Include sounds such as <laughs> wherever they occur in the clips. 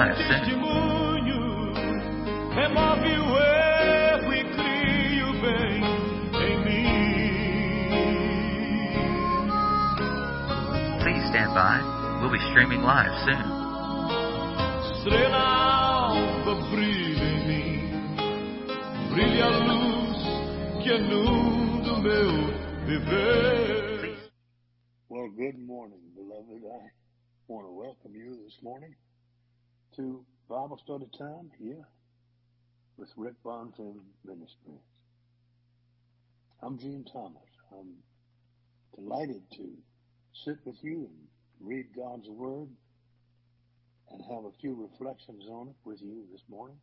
live soon. testemunho remove o erro cria o bem em mim. Please stand by. We'll be streaming live soon. Estrela alva brilha em mim, brilha a luz que inunda o meu viver. Well, good morning, beloved. I want to welcome you this morning to Bible study time here with Rick Bonfim Ministries. I'm Gene Thomas. I'm delighted to sit with you and read God's Word and have a few reflections on it with you this morning.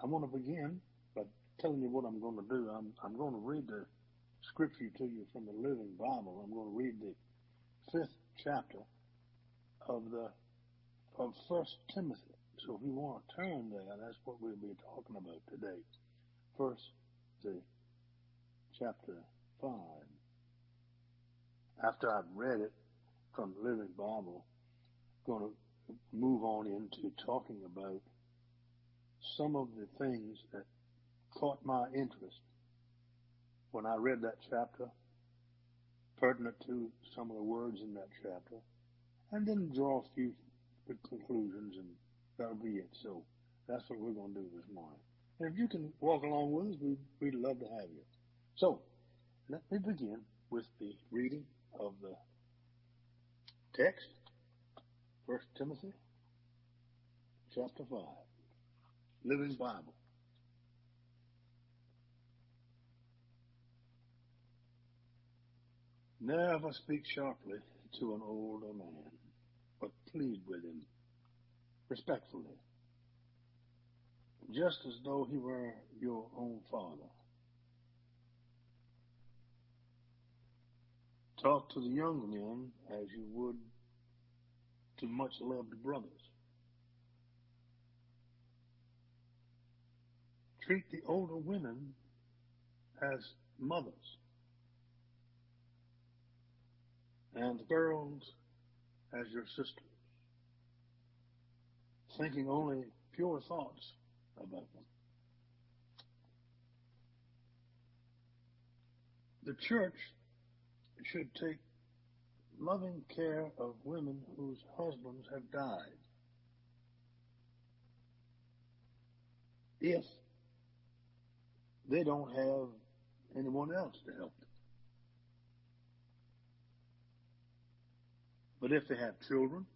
I want to begin by telling you what I'm going to do. I'm, I'm going to read the scripture to you from the Living Bible. I'm going to read the fifth chapter of the of First Timothy. So if you want to turn there, that's what we'll be talking about today. First, the chapter five. After I've read it from the Living Bible, I'm going to move on into talking about some of the things that caught my interest when I read that chapter, pertinent to some of the words in that chapter, and then draw a few conclusions, and that'll be it. So that's what we're going to do this morning. And if you can walk along with us, we, we'd love to have you. So let me begin with the reading of the text, First Timothy, chapter five, Living Bible. Never speak sharply to an older man, plead with him respectfully, just as though he were your own father. Talk to the young men as you would to much loved brothers. Treat the older women as mothers and the girls as your sisters, thinking only pure thoughts about them. The church should take loving care of women whose husbands have died. If they don't have anyone else to help them. But if they have children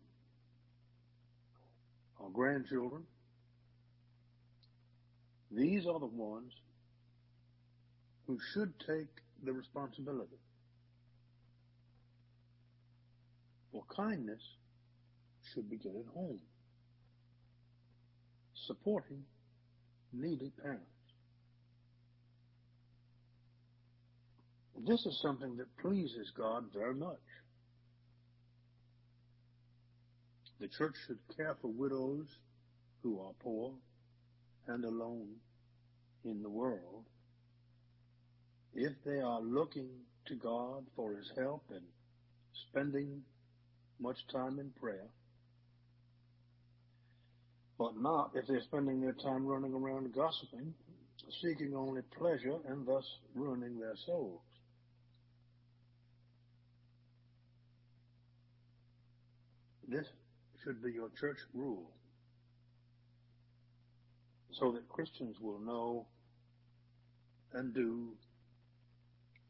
or grandchildren, these are the ones who should take the responsibility. For kindness should begin at home, supporting needy parents. This is something that pleases God very much. The church should care for widows who are poor and alone in the world if they are looking to God for his help and spending much time in prayer, but not if they're spending their time running around gossiping, seeking only pleasure and thus ruining their souls. This should be your church rule so that Christians will know and do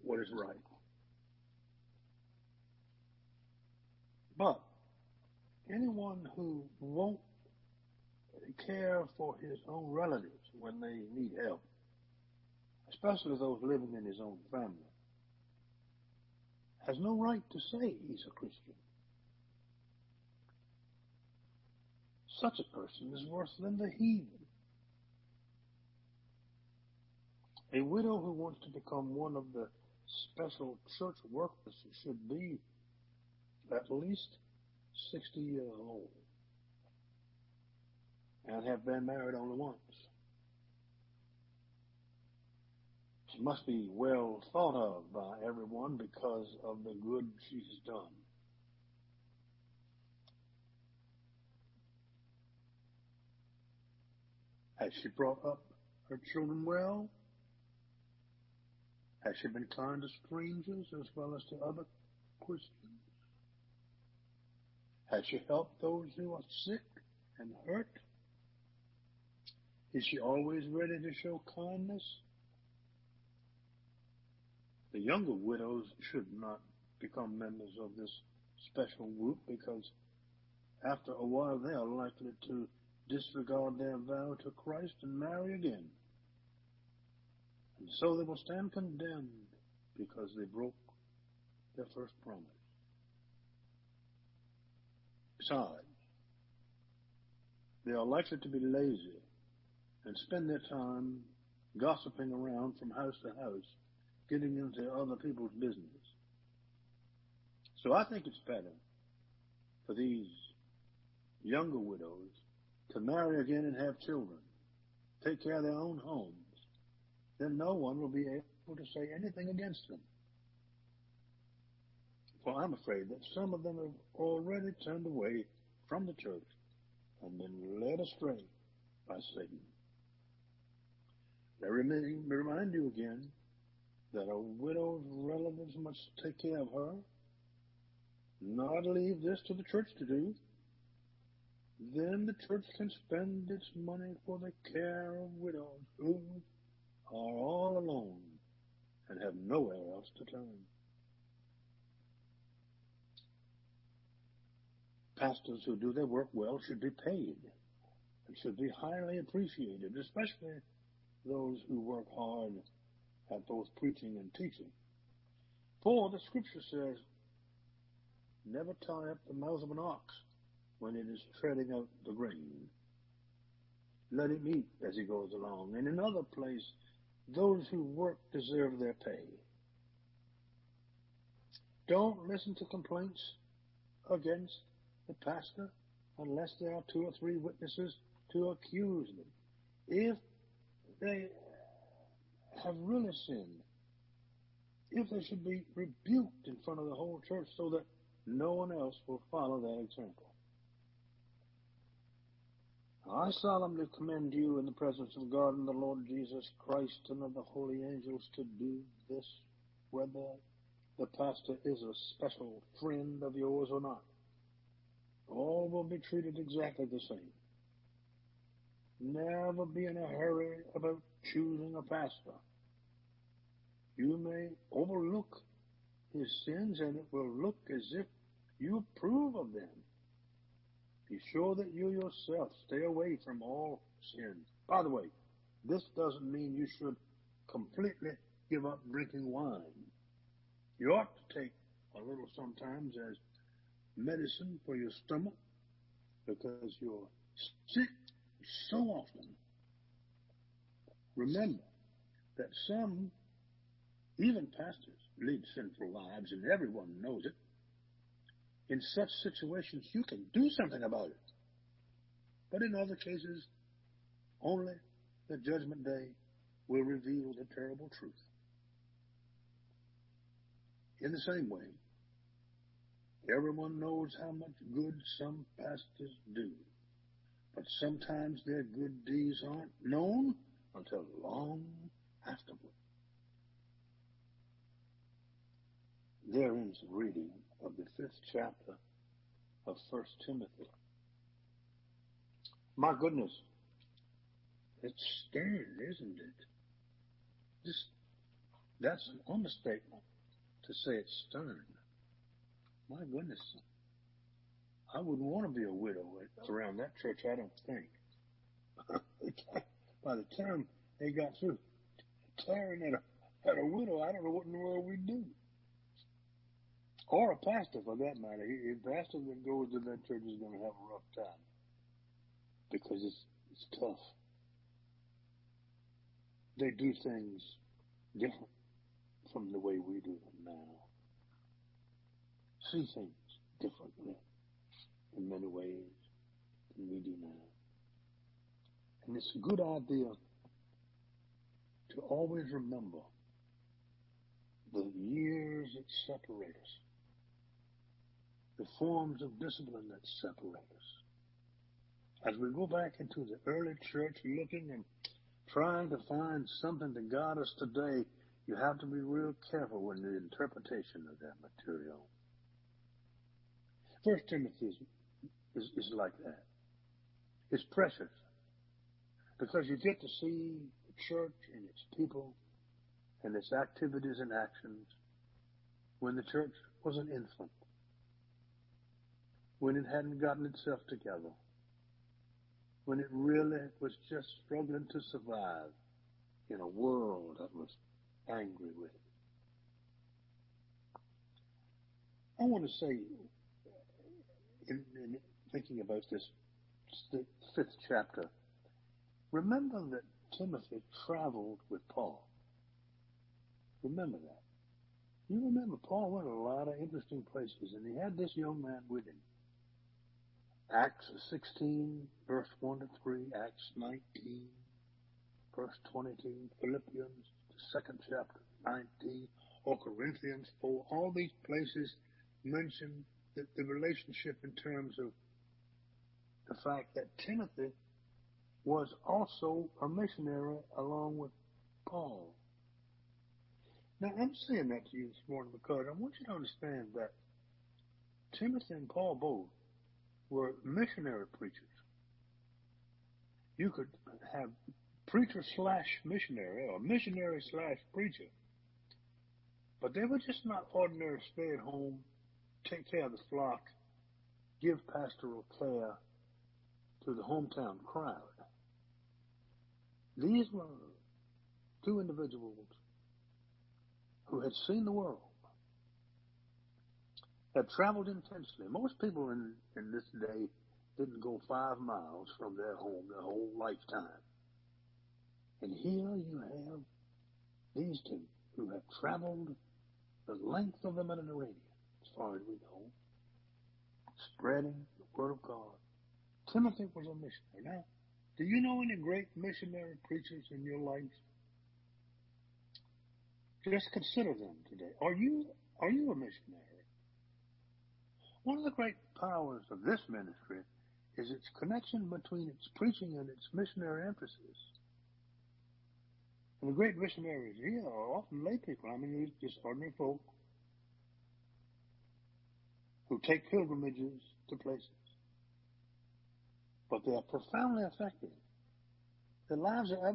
what is right. But anyone who won't care for his own relatives when they need help, especially those living in his own family, has no right to say he's a Christian. Such a person is worse than the heathen. A widow who wants to become one of the special church workers should be at least 60 years old and have been married only once. She must be well thought of by everyone because of the good she's done. Has she brought up her children well? Has she been kind to strangers as well as to other Christians? Has she helped those who are sick and hurt? Is she always ready to show kindness? The younger widows should not become members of this special group because after a while they are likely to disregard their vow to Christ and marry again. And so they will stand condemned because they broke their first promise. Besides, they are likely to be lazy and spend their time gossiping around from house to house, getting into other people's business. So I think it's better for these younger widows to marry again and have children, take care of their own homes, then no one will be able to say anything against them. For I'm afraid that some of them have already turned away from the church and been led astray by Satan. Let me remind you again that a widow's relatives must take care of her, not leave this to the church to do. Then the church can spend its money for the care of widows who are all alone and have nowhere else to turn. Pastors who do their work well should be paid and should be highly appreciated, especially those who work hard at both preaching and teaching. For the scripture says, never tie up the mouth of an ox when it is treading out the grain. Let him eat as he goes along. In another place, those who work deserve their pay. Don't listen to complaints against the pastor unless there are two or three witnesses to accuse them. If they have really sinned, if they should be rebuked in front of the whole church so that no one else will follow that example. I solemnly commend you in the presence of God and the Lord Jesus Christ and of the holy angels to do this, whether the pastor is a special friend of yours or not. All will be treated exactly the same. Never be in a hurry about choosing a pastor. You may overlook his sins and it will look as if you approve of them. Be sure that you yourself stay away from all sin. By the way, this doesn't mean you should completely give up drinking wine. You ought to take a little sometimes as medicine for your stomach because you're sick so often. Remember that some, even pastors, lead sinful lives and everyone knows it in such situations, you can do something about it. But in other cases, only the judgment day will reveal the terrible truth. In the same way, everyone knows how much good some pastors do, but sometimes their good deeds aren't known until long afterward. There the reading of the fifth chapter of First Timothy. My goodness, it's stern, isn't it? This, that's an understatement to say it's stern. My goodness, I wouldn't want to be a widow around that church. I don't think. <laughs> By the time they got through tearing at a, at a widow, I don't know what in the world we'd do or a pastor for that matter. A pastor that goes to that church is going to have a rough time because it's it's tough. They do things different from the way we do them now. See things differently in many ways than we do now. And it's a good idea to always remember the years that separate us the forms of discipline that separate us. as we go back into the early church looking and trying to find something to guide us today, you have to be real careful with the interpretation of that material. First Timothy is, is, is like that. It's precious because you get to see the church and its people and its activities and actions when the church was an infant, when it hadn't gotten itself together, when it really was just struggling to survive in a world that was angry with it. I want to say, in, in thinking about this fifth chapter, remember that Timothy traveled with Paul. Remember that. You remember Paul went a lot of interesting places and he had this young man with him. Acts 16, verse 1 to 3, Acts 19, verse 22, Philippians, the second chapter, 19, or Corinthians 4. All these places mention the, the relationship in terms of the fact that Timothy was also a missionary along with Paul. Now, I'm saying that to you this morning because I want you to understand that Timothy and Paul both were missionary preachers. You could have preacher slash missionary or missionary slash preacher, but they were just not ordinary stay at home, take care of the flock, give pastoral care to the hometown crowd. These were two individuals who had seen the world, had traveled intensely. Most people in, in this day didn't go five miles from their home their whole lifetime. And here you have these two who have traveled the length of the Mediterranean, as far as we know, spreading the word of God. Timothy was a missionary. Now, do you know any great missionary preachers in your life? Just consider them today. Are you are you a missionary? One of the great powers of this ministry is its connection between its preaching and its missionary emphasis. And the great missionaries here are often lay people. I mean, these just ordinary folk who take pilgrimages to places. But they are profoundly effective. Their lives are, are,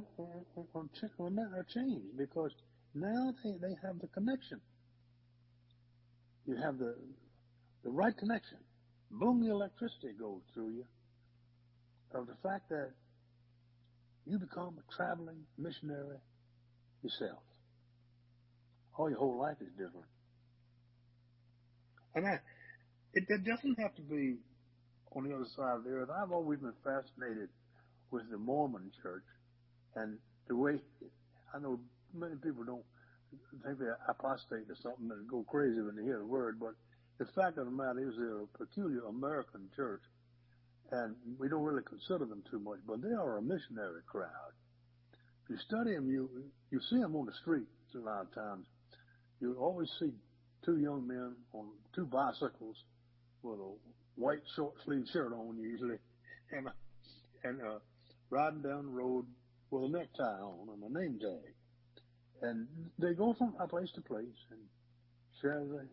are, are changed because now they, they have the connection. You have the, the right connection. Boom, the electricity goes through you of the fact that you become a traveling missionary yourself. All your whole life is different. And I, it, it doesn't have to be on the other side of the earth. I've always been fascinated with the Mormon church and the way I know many people don't think they're apostate or something and go crazy when they hear the word, but the fact of the matter is they're a peculiar American church, and we don't really consider them too much, but they are a missionary crowd. If you study them, you you see them on the street a lot of times. You always see two young men on two bicycles with a white short sleeve shirt on usually, <laughs> and and uh, riding down the road with a necktie on and a name tag. And they go from place to place and share the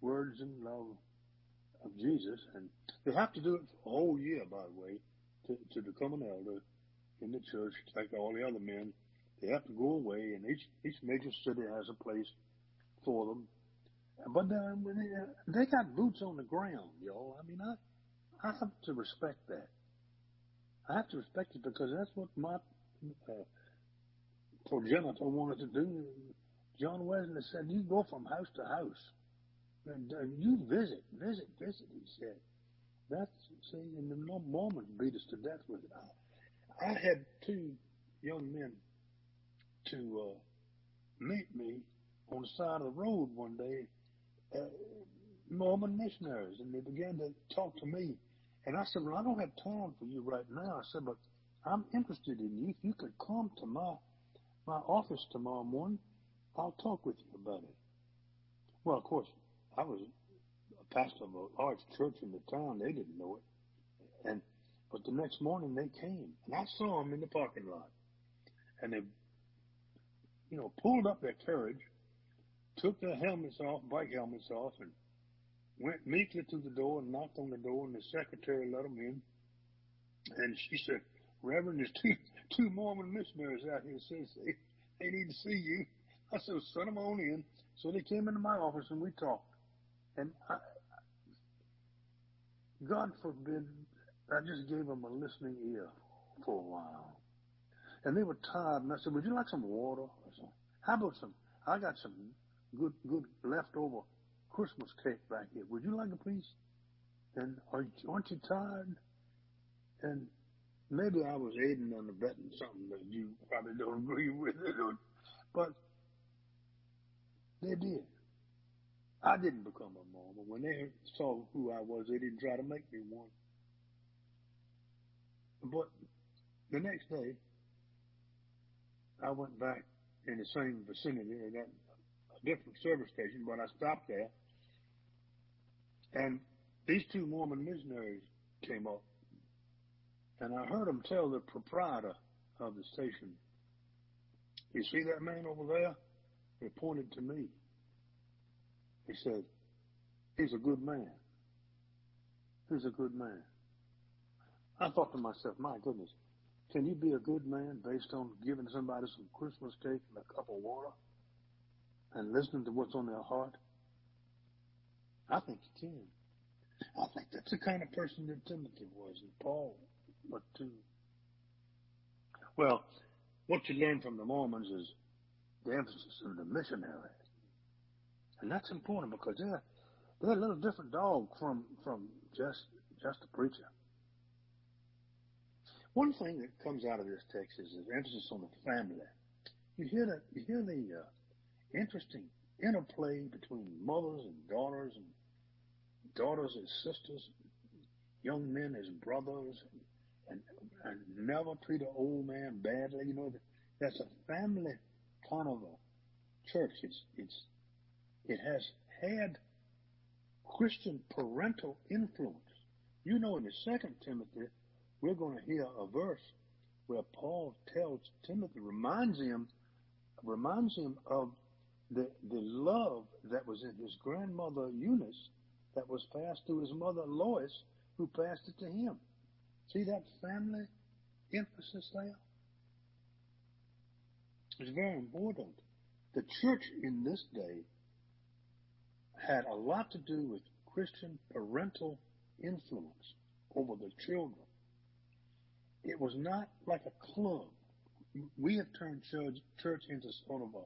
words and love of Jesus. And they have to do it for a whole year, by the way, to, to become an elder in the church, like all the other men. They have to go away, and each each major city has a place for them. But uh, they, they got boots on the ground, y'all. I mean, I I have to respect that. I have to respect it because that's what my uh, progenitor wanted to do. John Wesley said, "You go from house to house, and you visit, visit, visit." He said, "That's see, and the Mormons beat us to death with it." I, I had two young men to uh, meet me on the side of the road one day, uh, Mormon missionaries, and they began to talk to me. And I said, "Well, I don't have time for you right now." I said, "But I'm interested in you. If you could come to my my office tomorrow morning, I'll talk with you about it. Well, of course, I was a pastor of a large church in the town. They didn't know it. And, But the next morning they came and I saw them in the parking lot and they, you know, pulled up their carriage, took their helmets off, bike helmets off and went meekly to the door and knocked on the door and the secretary let them in. And she said, Reverend, there's two, two Mormon missionaries out here says they, they need to see you. I said, send them on in. So they came into my office and we talked. And I, God forbid, I just gave them a listening ear for a while. And they were tired and I said, would you like some water? I said, how about some, I got some good, good leftover Christmas cake back here. Would you like a piece? And are aren't you tired? And maybe I was aiding and abetting something that you probably don't <laughs> agree with, but they did. I didn't become a Mormon. When they saw who I was, they didn't try to make me one. But the next day, I went back in the same vicinity. I got a different service station, but I stopped there. And these two Mormon missionaries came up. And I heard them tell the proprietor of the station, you see that man over there? He pointed to me. He said, he's a good man. He's a good man. I thought to myself, my goodness, can you be a good man based on giving somebody some Christmas cake and a cup of water and listening to what's on their heart? I think you can. I think that's the kind of person that Timothy was and Paul, but too. Well, what you learn from the Mormons is the emphasis on the missionary. And that's important because they're, they're a little different dog from, from just, just a preacher. One thing that comes out of this text is the emphasis on the family. You hear the, you hear the, uh, interesting interplay between mothers and daughters and daughters as sisters, young men as brothers, and, and, and never treat an old man badly. You know, that's a family kind of a church. It's, it's, it has had Christian parental influence. You know, in the second Timothy, we're going to hear a verse where Paul tells Timothy, reminds him, reminds him of the, the love that was in his grandmother Eunice that was passed to his mother Lois, who passed it to him. See that family emphasis there? It's very important. The church in this day had a lot to do with Christian parental influence over the children. It was not like a club. We have turned church, church into sort of a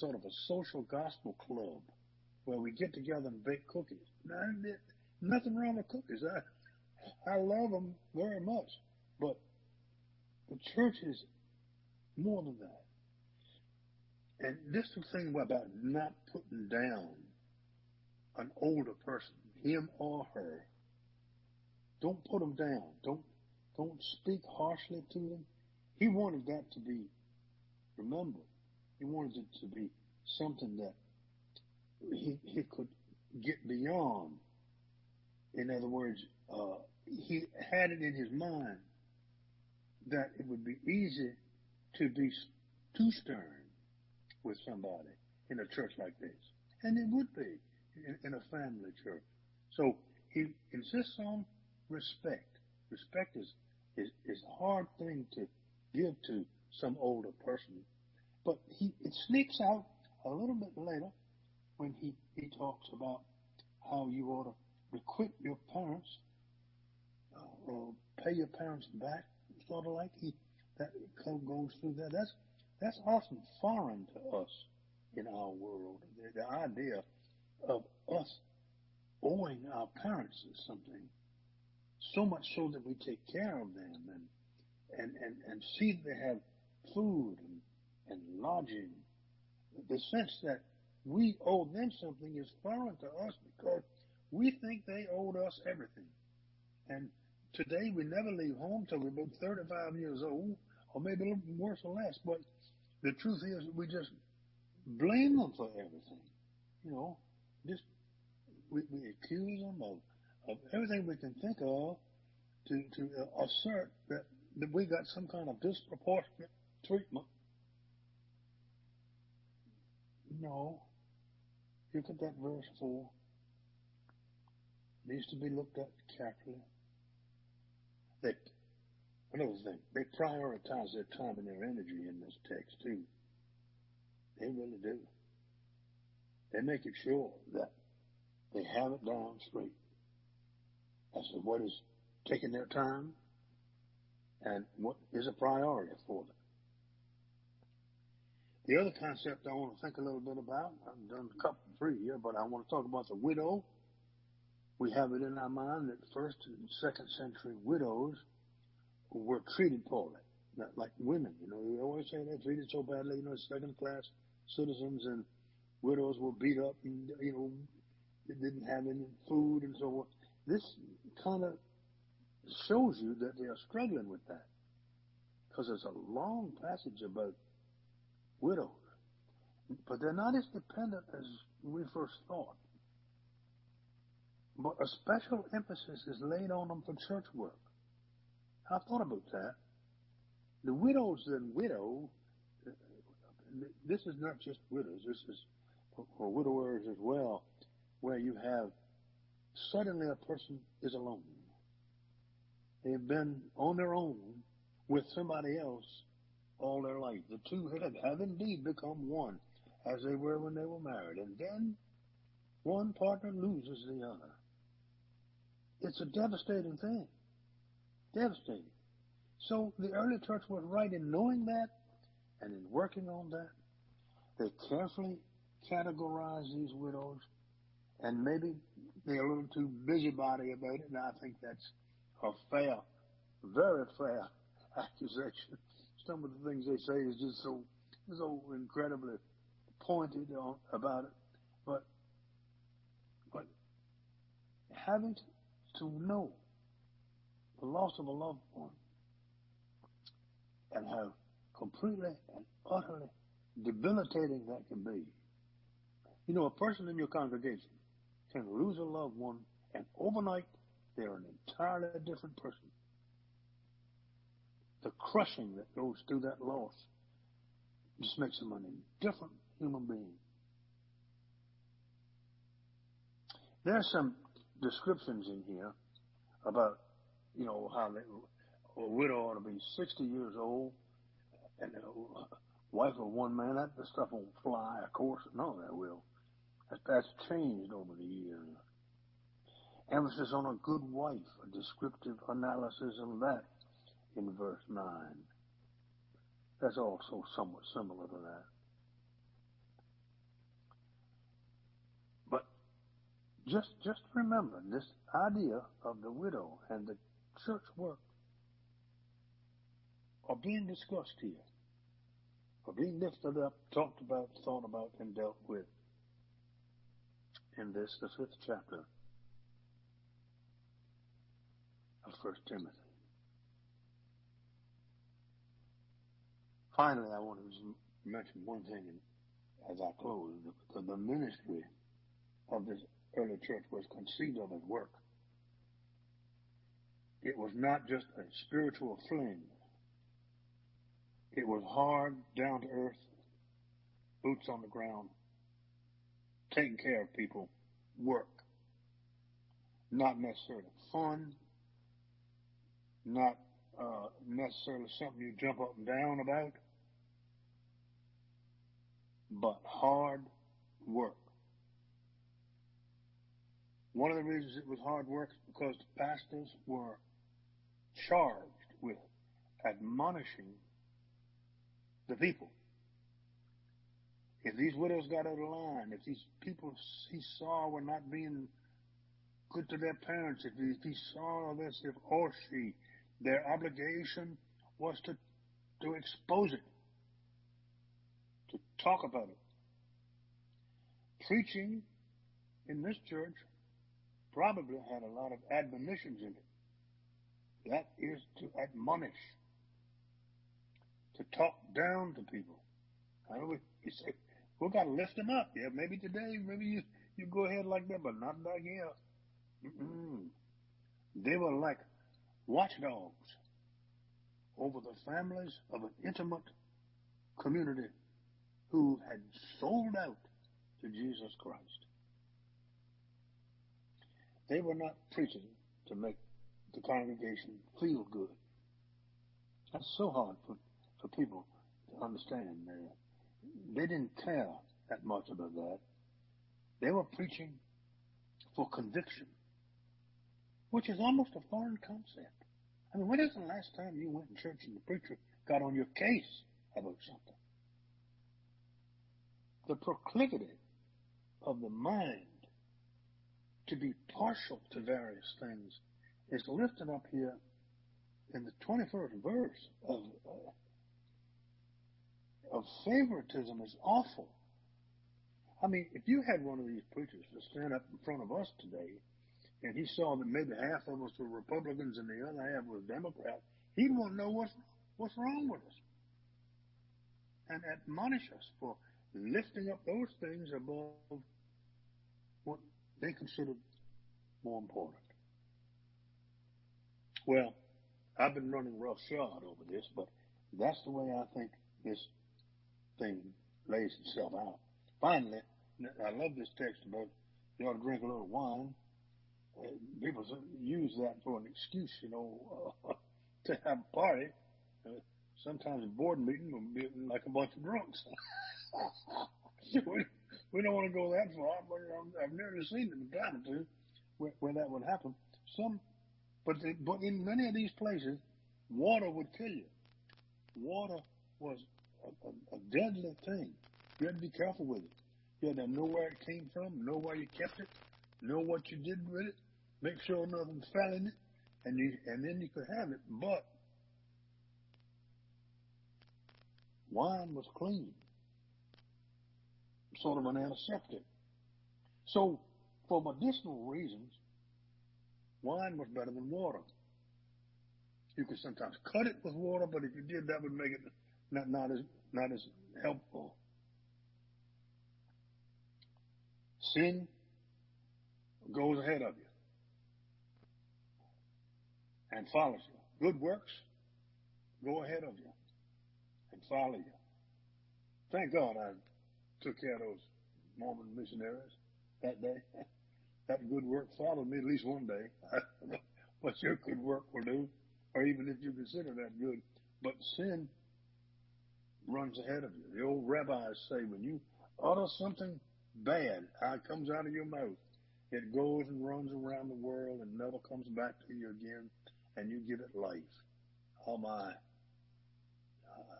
sort of a social gospel club where we get together and bake cookies. Now, nothing wrong with cookies. I I love them very much, but the church is more than that. And this is the thing about not putting down an older person, him or her. Don't put them down. Don't don't speak harshly to them. He wanted that to be remembered. He wanted it to be something that he he could get beyond. In other words, uh, he had it in his mind that it would be easy to be too stern with somebody in a church like this, and it would be in, in a family church. So he insists on respect. Respect is, is, is a hard thing to give to some older person. But he, it sneaks out a little bit later when he, he talks about how you ought to requite your parents, uh, or pay your parents back, sort of like he, that goes through there. That's, that's often foreign to us in our world. The, the idea of us owing our parents something, so much so that we take care of them and and and, and see that they have food and, and lodging. The sense that we owe them something is foreign to us because we think they owed us everything. And today we never leave home till we're about 35 years old, or maybe a little worse or less. But the truth is, we just blame them for everything. You know, just we, we accuse them of, of everything we can think of, to, to uh, assert that, that we got some kind of disproportionate treatment. No. Look at that verse 4. It needs to be looked at carefully. They, another thing, they prioritize their time and their energy in this text too. They really do. They make it sure that they have it down straight as to what is taking their time and what is a priority for them. The other concept I want to think a little bit about, I've done a couple, three here, but I want to talk about the widow. We have it in our mind that first and second century widows were treated poorly, not like women. You know, we always say they're treated so badly, you know, second class citizens and widows were beat up and, you know, they didn't have any food and so on. This kind of shows you that they are struggling with that because there's a long passage about widows, but they're not as dependent as we first thought. But a special emphasis is laid on them for church work. I thought about that. The widows and widow, this is not just widows, this is for widowers as well, where you have suddenly a person is alone. They've been on their own with somebody else all their life. The two have, have indeed become one as they were when they were married. And then one partner loses the other. It's a devastating thing. Devastating. So the early church was right in knowing that and in working on that. They carefully categorize these widows and maybe they're a little too busybody about it. And I think that's a fair, very fair <laughs> accusation. Some of the things they say is just so, so incredibly pointed on, about it. But, but having to know the loss of a loved one and how completely and utterly debilitating that can be. You know, a person in your congregation can lose a loved one and overnight they're an entirely different person. The crushing that goes through that loss just makes them a different human being. There are some descriptions in here about, you know, how they, a widow ought to be 60 years old and a wife of one man. That stuff won't fly, of course. No, that will. That, that's changed over the years. Emphasis on a good wife, a descriptive analysis of that in verse 9. That's also somewhat similar to that. But just, just remember this idea of the widow and the church work are being discussed here, are being lifted up, talked about, thought about, and dealt with in this, the fifth chapter of First Timothy. Finally, I want to mention one thing as I close. The, the ministry of this early church was conceived of as work. It was not just a spiritual fling. It was hard, down to earth, boots on the ground, taking care of people, work. Not necessarily fun, not uh, necessarily something you jump up and down about, but hard work. One of the reasons it was hard work is because the pastors were charged with admonishing the people. If these widows got out of line, if these people he saw were not being good to their parents, if he, if he saw this, if or she, their obligation was to, to expose it, to talk about it. Preaching in this church probably had a lot of admonitions in it. That is to admonish, to talk down to people. I know say we got to lift them up. Yeah, maybe today, maybe you, you go ahead like that, but not back here. Mm-mm. They were like watchdogs over the families of an intimate community who had sold out to Jesus Christ. They were not preaching to make the congregation feel good. That's so hard for, for people to understand. They, they didn't care that much about that. They were preaching for conviction, which is almost a foreign concept. I mean, when is the last time you went to church and the preacher got on your case about something? The proclivity of the mind to be partial to various things is lifted up here in the 21st verse of, uh, of favoritism is awful. I mean, if you had one of these preachers to stand up in front of us today and he saw that maybe half of us were Republicans and the other half was Democrats, he'd want to know what's, what's wrong with us and admonish us for lifting up those things above what they considered more important. Well, I've been running roughshod over this, but that's the way I think this thing lays itself out. Finally, I love this text about you ought to drink a little wine. Uh, people use that for an excuse, you know, uh, <laughs> to have a party. Uh, sometimes a board meeting will be like a bunch of drunks. <laughs> we, don't want to go that far, but I've never seen it a time or two where, where that would happen. Some, but the, but in many of these places, water would kill you. Water was a, a, deadly thing. You had to be careful with it. You had to know where it came from, know where you kept it, know what you did with it, make sure nothing fell in it, and you and then you could have it. But wine was clean, sort of an antiseptic. So, for medicinal reasons, wine was better than water. You could sometimes cut it with water, but if you did, that would make it not, not as not as helpful. Sin goes ahead of you and follows you. Good works go ahead of you and follow you. Thank God I took care of those Mormon missionaries that day. <laughs> that good work followed me at least one day. <laughs> What your good work will do, or even if you consider that good. But sin runs ahead of you. The old rabbis say when you utter something bad, how it comes out of your mouth, it goes and runs around the world and never comes back to you again, and you give it life. Oh my.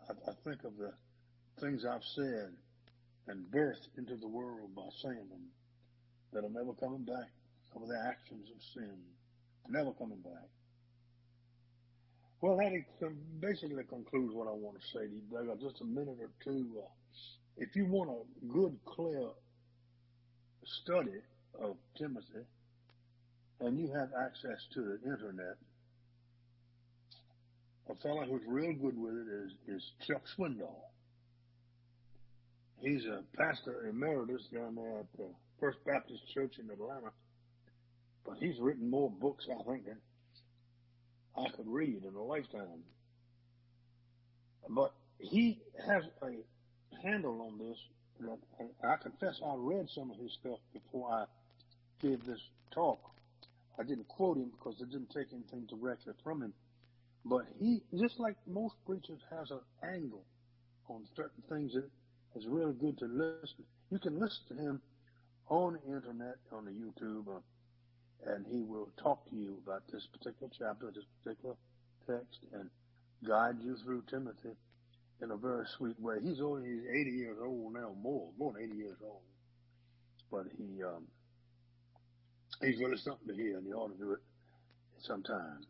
I, I think of the things I've said and birthed into the world by saying them that are never coming back over the actions of sin. Never coming back. Well, that basically concludes what I want to say to you, Doug. Just a minute or two. Uh, if you want a good, clear study of Timothy, and you have access to the internet, a fellow who's real good with it is, is Chuck Swindoll. He's a pastor emeritus down there at the First Baptist Church in Atlanta. But he's written more books, I think, than I could read in a lifetime. But he has a handle on this I confess I read some of his stuff before I gave this talk. I didn't quote him because I didn't take anything directly from him. But he, just like most preachers, has an angle on certain things that is really good to listen. You can listen to him on the internet, on the YouTube, uh, and he will talk to you about this particular chapter, this particular text, and guide you through Timothy in a very sweet way. He's only he's 80 years old now, more more than 80 years old, but he um, he's really something to hear, and he ought to do it sometime.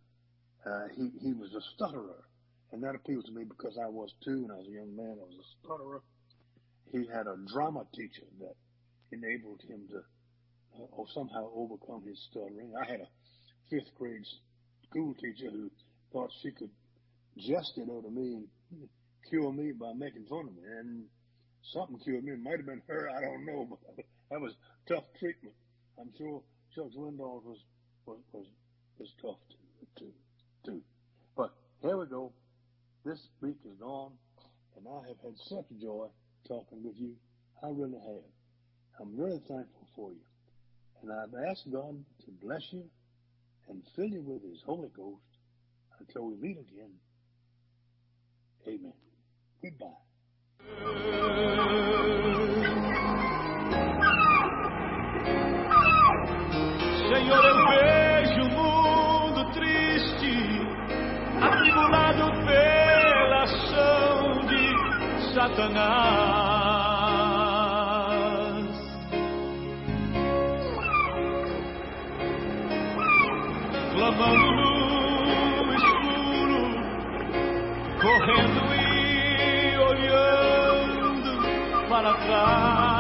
Uh, he he was a stutterer, and that appealed to me because I was too. When I was a young man, I was a stutterer. He had a drama teacher that enabled him to uh, or somehow overcome his stuttering. I had a fifth grade school teacher who thought she could just, it over to me, cure me by making fun of me. And something cured me. It might have been her. I don't know, but <laughs> that was tough treatment. I'm sure Chuck Swindoll was, was, was, was tough too, to, to. But here we go. This week is gone and I have had such joy talking with you. I really have. I'm really thankful for you. And I've asked God to bless you and fill you with his Holy Ghost until we meet again. Amen. Goodbye. atrás.